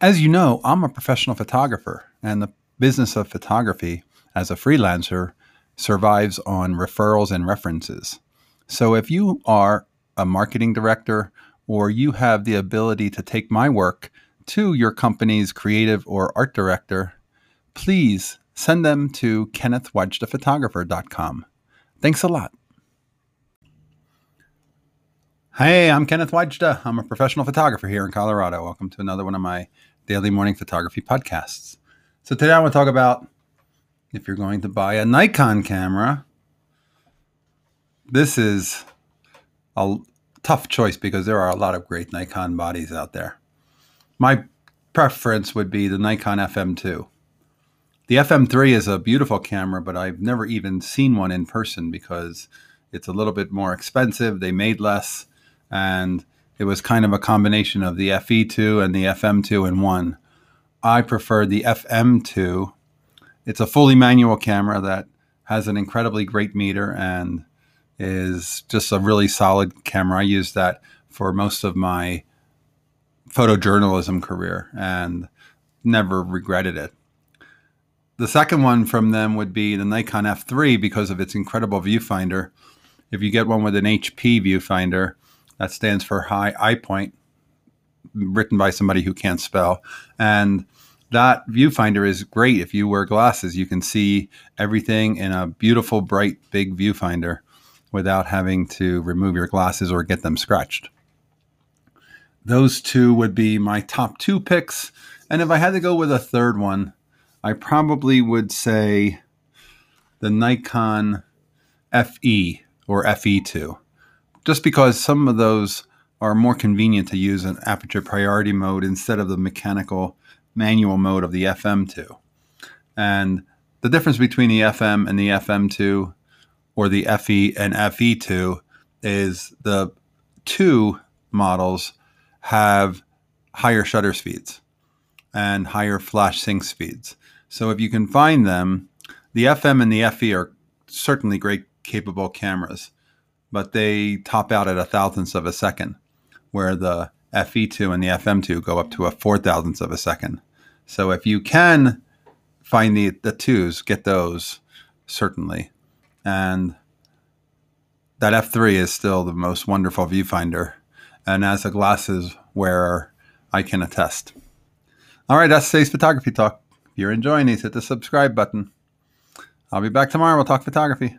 As you know, I'm a professional photographer, and the business of photography as a freelancer survives on referrals and references. So if you are a marketing director or you have the ability to take my work to your company's creative or art director, please send them to kennethwajdaphotographer.com. Thanks a lot. Hey, I'm Kenneth Wajda. I'm a professional photographer here in Colorado. Welcome to another one of my daily morning photography podcasts. So today I want to talk about if you're going to buy a Nikon camera, this is a tough choice because there are a lot of great Nikon bodies out there. My preference would be the Nikon FM2. The FM3 is a beautiful camera, but I've never even seen one in person because it's a little bit more expensive. They made less, and it was kind of a combination of the FE2 and the FM2 in one. I prefer the FM2. It's a fully manual camera that has an incredibly great meter and is just a really solid camera. I use that for most of my photojournalism career and never regretted it. The second one from them would be the Nikon F3 because of its incredible viewfinder. If you get one with an HP viewfinder, that stands for High Eye Point, written by somebody who can't spell. And that viewfinder is great if you wear glasses. You can see everything in a beautiful, bright, big viewfinder without having to remove your glasses or get them scratched. Those two would be my top two picks. And if I had to go with a third one, I probably would say the Nikon FE or FE2 just because some of those are more convenient to use in aperture priority mode instead of the mechanical manual mode of the FM2. And the difference between the FM and the FM2 or the FE and FE2 is the two models have higher shutter speeds and higher flash sync speeds. So if you can find them, the FM and the FE are certainly great capable cameras but they top out at a thousandth of a second, where the FE2 and the FM2 go up to a four thousandths of a second. So if you can find the, the twos, get those certainly. And that F3 is still the most wonderful viewfinder. And as a glasses wearer, I can attest. All right, that's today's photography talk. If you're enjoying these, hit the subscribe button. I'll be back tomorrow. We'll talk photography.